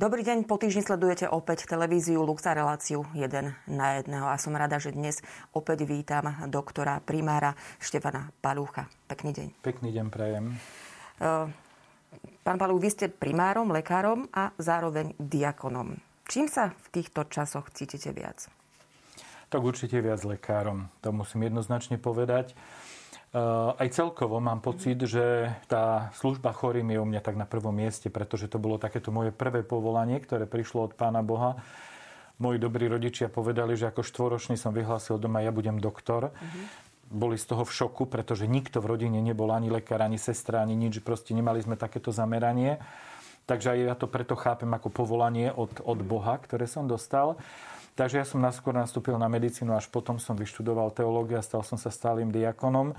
Dobrý deň, po týždni sledujete opäť televíziu Luxa reláciu 1 na 1 a som rada, že dnes opäť vítam doktora primára Štefana Palúcha. Pekný deň. Pekný deň prajem. Pán Palúch, vy ste primárom, lekárom a zároveň diakonom. Čím sa v týchto časoch cítite viac? Tak určite viac lekárom. To musím jednoznačne povedať. Aj celkovo mám pocit, že tá služba chorým je u mňa tak na prvom mieste, pretože to bolo takéto moje prvé povolanie, ktoré prišlo od Pána Boha. Moji dobrí rodičia povedali, že ako štvoročný som vyhlásil doma, ja budem doktor. Uh-huh. Boli z toho v šoku, pretože nikto v rodine nebol ani lekár, ani sestra, ani nič. Proste nemali sme takéto zameranie. Takže aj ja to preto chápem ako povolanie od, od Boha, ktoré som dostal. Takže ja som naskôr nastúpil na medicínu, až potom som vyštudoval teológiu a stal som sa stálym diakonom.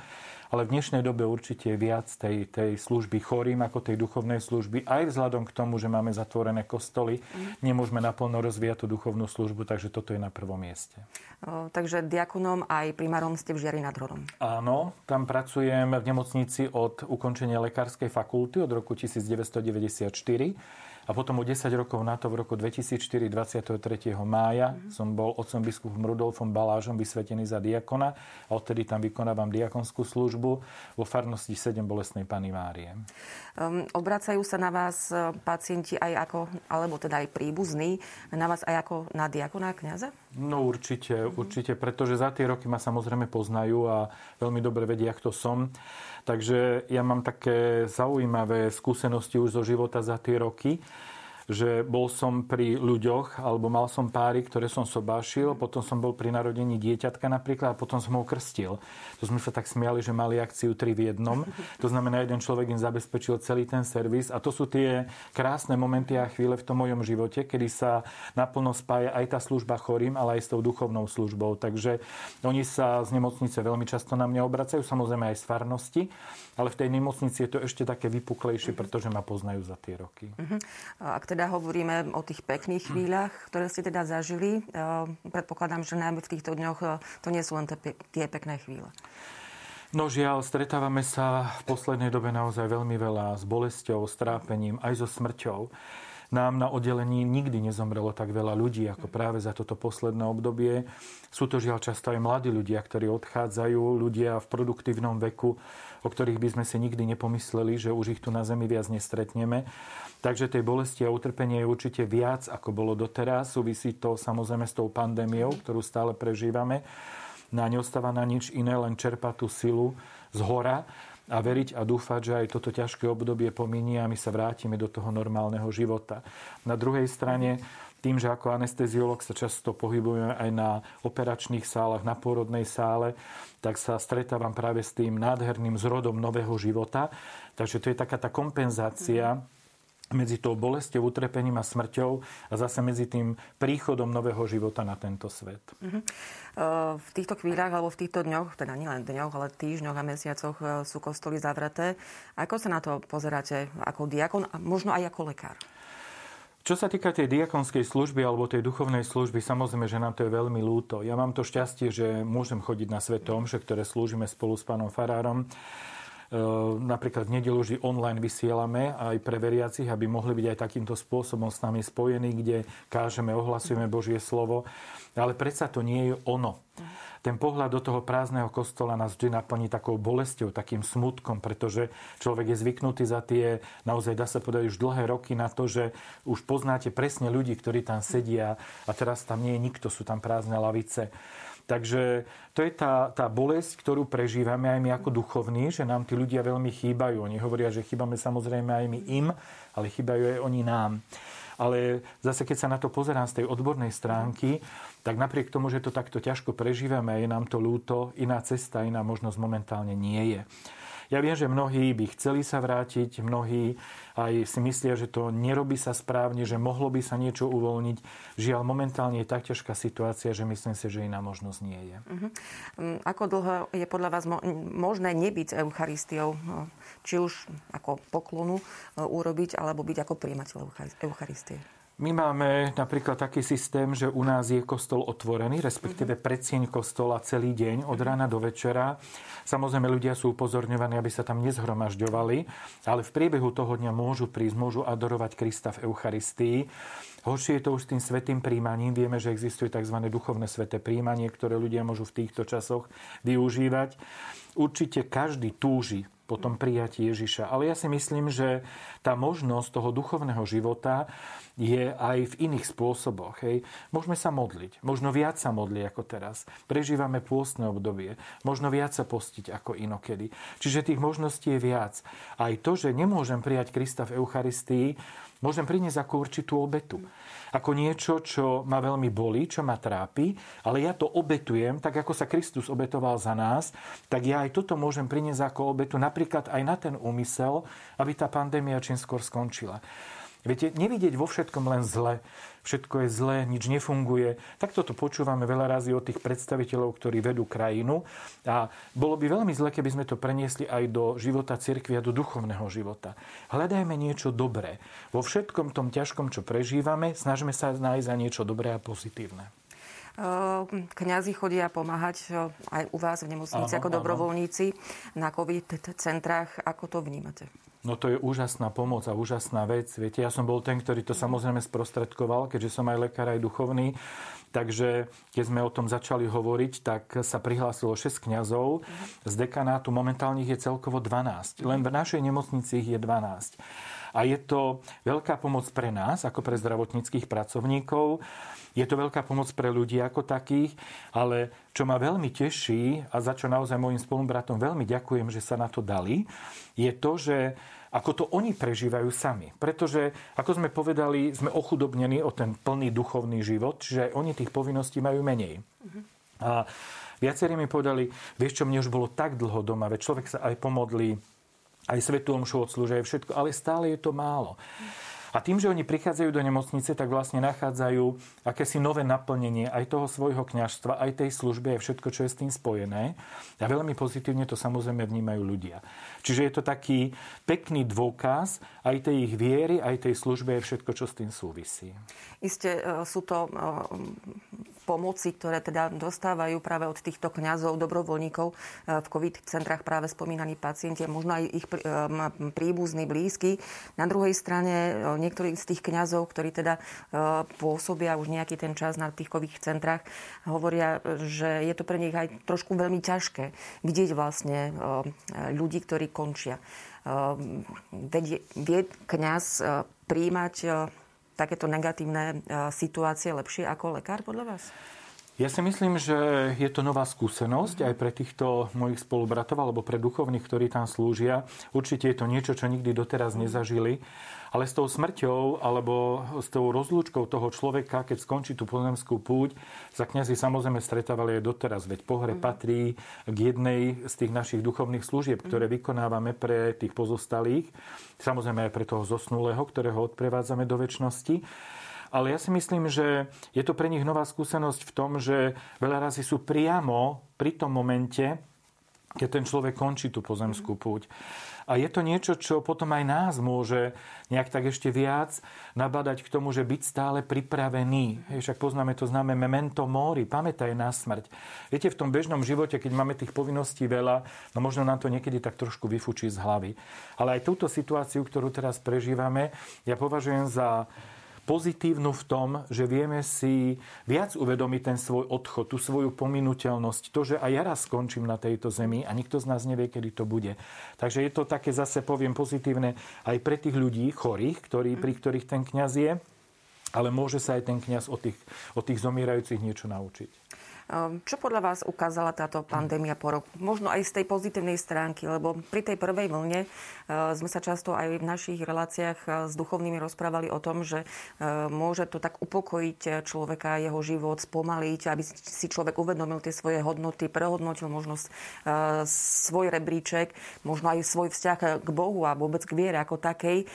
Ale v dnešnej dobe určite je viac tej, tej služby chorým ako tej duchovnej služby. Aj vzhľadom k tomu, že máme zatvorené kostoly, mm. nemôžeme naplno rozvíjať tú duchovnú službu, takže toto je na prvom mieste. O, takže diakonom aj primárom ste v Žiari nad Hronom. Áno, tam pracujem v nemocnici od ukončenia lekárskej fakulty od roku 1994 a potom o 10 rokov na to, v roku 2004, 23. mája, mm-hmm. som bol otcom biskupom Rudolfom Balážom vysvetený za diakona a odtedy tam vykonávam diakonskú službu vo farnosti 7 Bolesnej Pany Márie. Um, obracajú sa na vás e, pacienti aj ako, alebo teda aj príbuzní, na vás aj ako na diakona a kniaza? No určite, mm-hmm. určite, pretože za tie roky ma samozrejme poznajú a veľmi dobre vedia, kto som. Takže ja mám také zaujímavé skúsenosti už zo života za tie roky že bol som pri ľuďoch, alebo mal som páry, ktoré som sobášil, potom som bol pri narodení dieťatka napríklad a potom som ho krstil. To sme sa tak smiali, že mali akciu 3 v jednom. To znamená, jeden človek im zabezpečil celý ten servis a to sú tie krásne momenty a chvíle v tom mojom živote, kedy sa naplno spája aj tá služba chorým, ale aj s tou duchovnou službou. Takže oni sa z nemocnice veľmi často na mňa obracajú, samozrejme aj z farnosti, ale v tej nemocnici je to ešte také vypuklejšie, pretože ma poznajú za tie roky. Uh-huh. Ak teda hovoríme o tých pekných chvíľach, ktoré ste teda zažili, predpokladám, že najmä v týchto dňoch to nie sú len tie pekné chvíle. No žiaľ, stretávame sa v poslednej dobe naozaj veľmi veľa s bolesťou, s trápením, aj so smrťou. Nám na oddelení nikdy nezomrelo tak veľa ľudí, ako práve za toto posledné obdobie. Sú to žiaľ často aj mladí ľudia, ktorí odchádzajú, ľudia v produktívnom veku, o ktorých by sme si nikdy nepomysleli, že už ich tu na Zemi viac nestretneme. Takže tej bolesti a utrpenie je určite viac, ako bolo doteraz. Súvisí to samozrejme s tou pandémiou, ktorú stále prežívame. Na neostáva na nič iné, len čerpať tú silu z hora a veriť a dúfať, že aj toto ťažké obdobie pominie a my sa vrátime do toho normálneho života. Na druhej strane, tým, že ako anesteziolog sa často pohybujeme aj na operačných sálach, na pôrodnej sále, tak sa stretávam práve s tým nádherným zrodom nového života. Takže to je taká tá kompenzácia medzi tou bolestou, utrepením a smrťou a zase medzi tým príchodom nového života na tento svet. Uh-huh. V týchto chvíľach alebo v týchto dňoch, teda nielen dňoch, ale týždňoch a mesiacoch e, sú kostoly zavreté. Ako sa na to pozeráte ako diakon a možno aj ako lekár? Čo sa týka tej diakonskej služby alebo tej duchovnej služby, samozrejme, že nám to je veľmi lúto. Ja mám to šťastie, že môžem chodiť na Svetom, že ktoré slúžime spolu s pánom Farárom. E, napríklad v nedelu vždy online vysielame aj pre veriacich, aby mohli byť aj takýmto spôsobom s nami spojení, kde kážeme, ohlasujeme Božie slovo. Ale predsa to nie je ono. Ten pohľad do toho prázdneho kostola nás vždy naplní takou bolestou, takým smutkom, pretože človek je zvyknutý za tie, naozaj dá sa povedať, už dlhé roky na to, že už poznáte presne ľudí, ktorí tam sedia a teraz tam nie je nikto, sú tam prázdne lavice. Takže to je tá, tá bolesť, ktorú prežívame aj my ako duchovní, že nám tí ľudia veľmi chýbajú. Oni hovoria, že chýbame samozrejme aj my im, ale chýbajú aj oni nám. Ale zase, keď sa na to pozerám z tej odbornej stránky, tak napriek tomu, že to takto ťažko prežívame, je nám to ľúto, iná cesta, iná možnosť momentálne nie je. Ja viem, že mnohí by chceli sa vrátiť, mnohí aj si myslia, že to nerobí sa správne, že mohlo by sa niečo uvoľniť. Žiaľ, momentálne je tak ťažká situácia, že myslím si, že iná možnosť nie je. Uh-huh. Ako dlho je podľa vás možné nebyť Eucharistiou? Či už ako poklonu e, urobiť, alebo byť ako príjimateľ Eucharistie? My máme napríklad taký systém, že u nás je kostol otvorený, respektíve mhm. predsieň kostola celý deň od rána do večera. Samozrejme, ľudia sú upozorňovaní, aby sa tam nezhromažďovali, ale v priebehu toho dňa môžu prísť, môžu adorovať Krista v Eucharistii. Horšie je to už s tým svetým príjmaním. Vieme, že existuje tzv. duchovné sveté príjmanie, ktoré ľudia môžu v týchto časoch využívať. Určite každý túži potom prijatí Ježiša. Ale ja si myslím, že tá možnosť toho duchovného života je aj v iných spôsoboch. Hej. Môžeme sa modliť. Možno viac sa modliť ako teraz. Prežívame pôstne obdobie. Možno viac sa postiť ako inokedy. Čiže tých možností je viac. Aj to, že nemôžem prijať Krista v Eucharistii, môžem priniesť ako určitú obetu. Ako niečo, čo ma veľmi bolí, čo ma trápi, ale ja to obetujem, tak ako sa Kristus obetoval za nás, tak ja aj toto môžem priniesť ako obetu, napríklad aj na ten úmysel, aby tá pandémia čím skôr skončila. Viete, nevidieť vo všetkom len zle. Všetko je zlé, nič nefunguje. Tak toto počúvame veľa razy od tých predstaviteľov, ktorí vedú krajinu. A bolo by veľmi zle, keby sme to preniesli aj do života cirkvi a do duchovného života. Hľadajme niečo dobré. Vo všetkom tom ťažkom, čo prežívame, snažme sa nájsť za niečo dobré a pozitívne. Kňazi chodia pomáhať aj u vás v nemocnici ako áno. dobrovoľníci na COVID centrách. Ako to vnímate? No to je úžasná pomoc a úžasná vec. Viete, ja som bol ten, ktorý to samozrejme sprostredkoval, keďže som aj lekár, aj duchovný. Takže keď sme o tom začali hovoriť, tak sa prihlásilo 6 kňazov. Z dekanátu momentálne ich je celkovo 12. Len v našej nemocnici ich je 12. A je to veľká pomoc pre nás, ako pre zdravotníckých pracovníkov. Je to veľká pomoc pre ľudí ako takých, ale čo ma veľmi teší a za čo naozaj mojim spolubratom veľmi ďakujem, že sa na to dali, je to, že ako to oni prežívajú sami. Pretože, ako sme povedali, sme ochudobnení o ten plný duchovný život, čiže oni tých povinností majú menej. A viacerí mi povedali, vieš čo, mne už bolo tak dlho doma, veď človek sa aj pomodlí, aj svetú omšu odslúžia, všetko, ale stále je to málo. A tým, že oni prichádzajú do nemocnice, tak vlastne nachádzajú akési nové naplnenie aj toho svojho kňažstva, aj tej služby, aj všetko, čo je s tým spojené. A veľmi pozitívne to samozrejme vnímajú ľudia. Čiže je to taký pekný dôkaz aj tej ich viery, aj tej služby, aj všetko, čo s tým súvisí. Isté e, sú to e, pomoci, ktoré teda dostávajú práve od týchto kňazov, dobrovoľníkov e, v COVID centrách práve spomínaní pacienti, možno aj ich príbuzní, blízky. Na druhej strane niektorí z tých kňazov, ktorí teda pôsobia už nejaký ten čas na tých COVID centrách, hovoria, že je to pre nich aj trošku veľmi ťažké vidieť vlastne ľudí, ktorí končia. Vie kňaz príjmať takéto negatívne e, situácie lepšie ako lekár podľa vás? Ja si myslím, že je to nová skúsenosť aj pre týchto mojich spolubratov alebo pre duchovných, ktorí tam slúžia. Určite je to niečo, čo nikdy doteraz nezažili. Ale s tou smrťou alebo s tou rozlúčkou toho človeka, keď skončí tú pozemskú púť, sa kňazi samozrejme stretávali aj doteraz. Veď pohre mm. patrí k jednej z tých našich duchovných služieb, ktoré mm. vykonávame pre tých pozostalých. Samozrejme aj pre toho zosnulého, ktorého odprevádzame do väčšnosti. Ale ja si myslím, že je to pre nich nová skúsenosť v tom, že veľa razy sú priamo pri tom momente, keď ten človek končí tú pozemskú púť. A je to niečo, čo potom aj nás môže nejak tak ešte viac nabadať k tomu, že byť stále pripravený. Hej, však poznáme to známe memento mori, pamätaj na smrť. Viete, v tom bežnom živote, keď máme tých povinností veľa, no možno nám to niekedy tak trošku vyfučí z hlavy. Ale aj túto situáciu, ktorú teraz prežívame, ja považujem za pozitívnu v tom, že vieme si viac uvedomiť ten svoj odchod, tú svoju pominuteľnosť, to, že aj ja raz skončím na tejto zemi a nikto z nás nevie, kedy to bude. Takže je to také zase, poviem, pozitívne aj pre tých ľudí chorých, ktorí, pri ktorých ten kňaz je, ale môže sa aj ten kňaz od tých, od tých zomierajúcich niečo naučiť. Ehm, čo podľa vás ukázala táto pandémia po roku? Možno aj z tej pozitívnej stránky, lebo pri tej prvej vlne ehm, sme sa často aj v našich reláciách ehm, s duchovnými rozprávali o tom, že môže to tak upokojiť človeka, jeho život, spomaliť, aby si človek uvedomil tie svoje hodnoty, prehodnotil možno svoj rebríček, možno aj svoj vzťah k Bohu a vôbec k viere ako takej.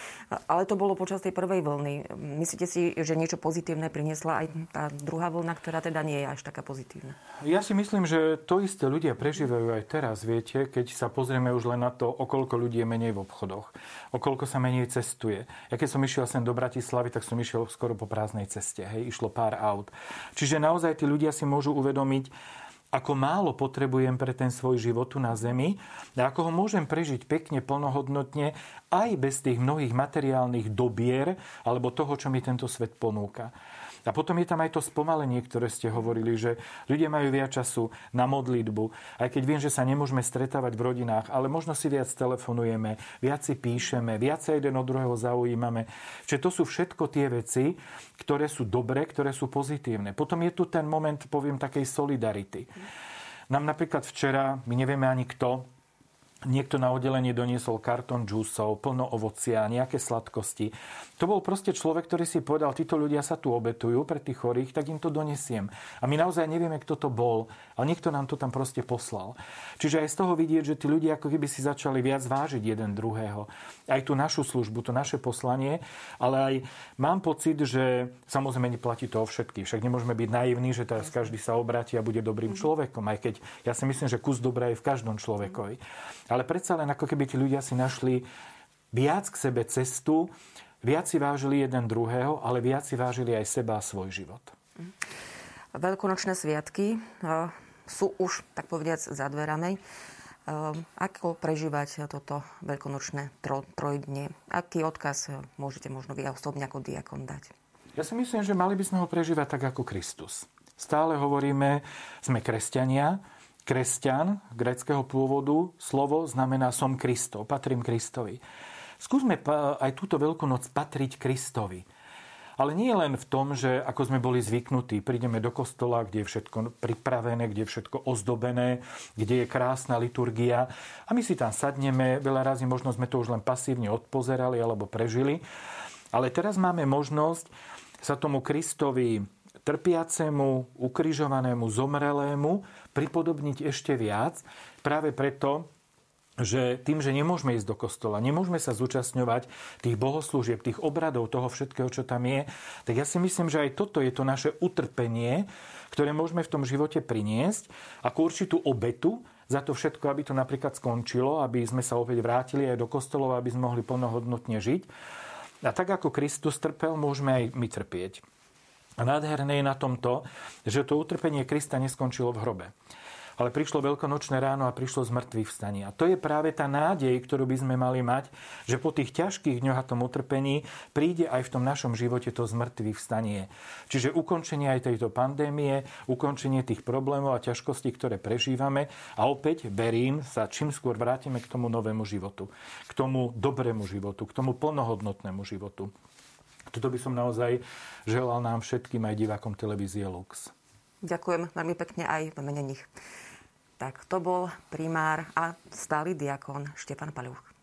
Ale to bolo počas tej prvej vlny. Myslíte si, že niečo pozitívne priniesla aj tá druhá vlna, ktorá teda nie je až taká pozitívna. Ja si myslím, že to isté ľudia prežívajú aj teraz, viete, keď sa pozrieme už len na to, o koľko ľudí je menej v obchodoch, o koľko sa menej cestuje. Ja keď som išiel sem do Bratislavy, tak som išiel skoro po prázdnej ceste, hej, išlo pár aut. Čiže naozaj tí ľudia si môžu uvedomiť, ako málo potrebujem pre ten svoj život tu na Zemi a ako ho môžem prežiť pekne, plnohodnotne aj bez tých mnohých materiálnych dobier alebo toho, čo mi tento svet ponúka. A potom je tam aj to spomalenie, ktoré ste hovorili, že ľudia majú viac času na modlitbu. Aj keď viem, že sa nemôžeme stretávať v rodinách, ale možno si viac telefonujeme, viac si píšeme, viac sa jeden od druhého zaujímame. Čiže to sú všetko tie veci, ktoré sú dobré, ktoré sú pozitívne. Potom je tu ten moment, poviem, takej solidarity. Nám napríklad včera, my nevieme ani kto, Niekto na oddelenie doniesol kartón džúsov, plno ovocia, nejaké sladkosti. To bol proste človek, ktorý si povedal, títo ľudia sa tu obetujú pre tých chorých, tak im to donesiem. A my naozaj nevieme, kto to bol, ale niekto nám to tam proste poslal. Čiže aj z toho vidieť, že tí ľudia ako keby si začali viac vážiť jeden druhého. Aj tú našu službu, to naše poslanie, ale aj mám pocit, že samozrejme neplatí to o všetkých. Však nemôžeme byť naivní, že teraz každý sa obráti a bude dobrým človekom, aj keď ja si myslím, že kus dobra je v každom človekovi. Ale predsa len ako keby tí ľudia si našli viac k sebe cestu, viac si vážili jeden druhého, ale viac si vážili aj seba a svoj život. Veľkonočné sviatky eh, sú už, tak povediac, za dverami. Eh, ako prežívať toto veľkonočné tro, trojdnie? Aký odkaz môžete možno vy osobne ako diakon dať? Ja si myslím, že mali by sme ho prežívať tak ako Kristus. Stále hovoríme, sme kresťania, kresťan greckého pôvodu, slovo znamená som Kristo, patrím Kristovi. Skúsme aj túto veľkú noc patriť Kristovi. Ale nie len v tom, že ako sme boli zvyknutí, prídeme do kostola, kde je všetko pripravené, kde je všetko ozdobené, kde je krásna liturgia a my si tam sadneme, veľa razy možno sme to už len pasívne odpozerali alebo prežili. Ale teraz máme možnosť sa tomu Kristovi trpiacemu, ukrižovanému, zomrelému pripodobniť ešte viac, práve preto, že tým, že nemôžeme ísť do kostola, nemôžeme sa zúčastňovať tých bohoslúžieb, tých obradov, toho všetkého, čo tam je, tak ja si myslím, že aj toto je to naše utrpenie, ktoré môžeme v tom živote priniesť ako určitú obetu za to všetko, aby to napríklad skončilo, aby sme sa opäť vrátili aj do kostolov, aby sme mohli plnohodnotne žiť. A tak ako Kristus trpel, môžeme aj my trpieť. A nádherné je na tom to, že to utrpenie Krista neskončilo v hrobe. Ale prišlo veľkonočné ráno a prišlo z vstanie. A to je práve tá nádej, ktorú by sme mali mať, že po tých ťažkých dňoch a tom utrpení príde aj v tom našom živote to zmrtvých vstanie. Čiže ukončenie aj tejto pandémie, ukončenie tých problémov a ťažkostí, ktoré prežívame a opäť, verím, sa čím skôr vrátime k tomu novému životu, k tomu dobrému životu, k tomu plnohodnotnému životu. Toto by som naozaj želal nám všetkým aj divákom televízie Lux. Ďakujem veľmi pekne aj v mene nich. Tak to bol primár a stály diakon Štefan Paľuch.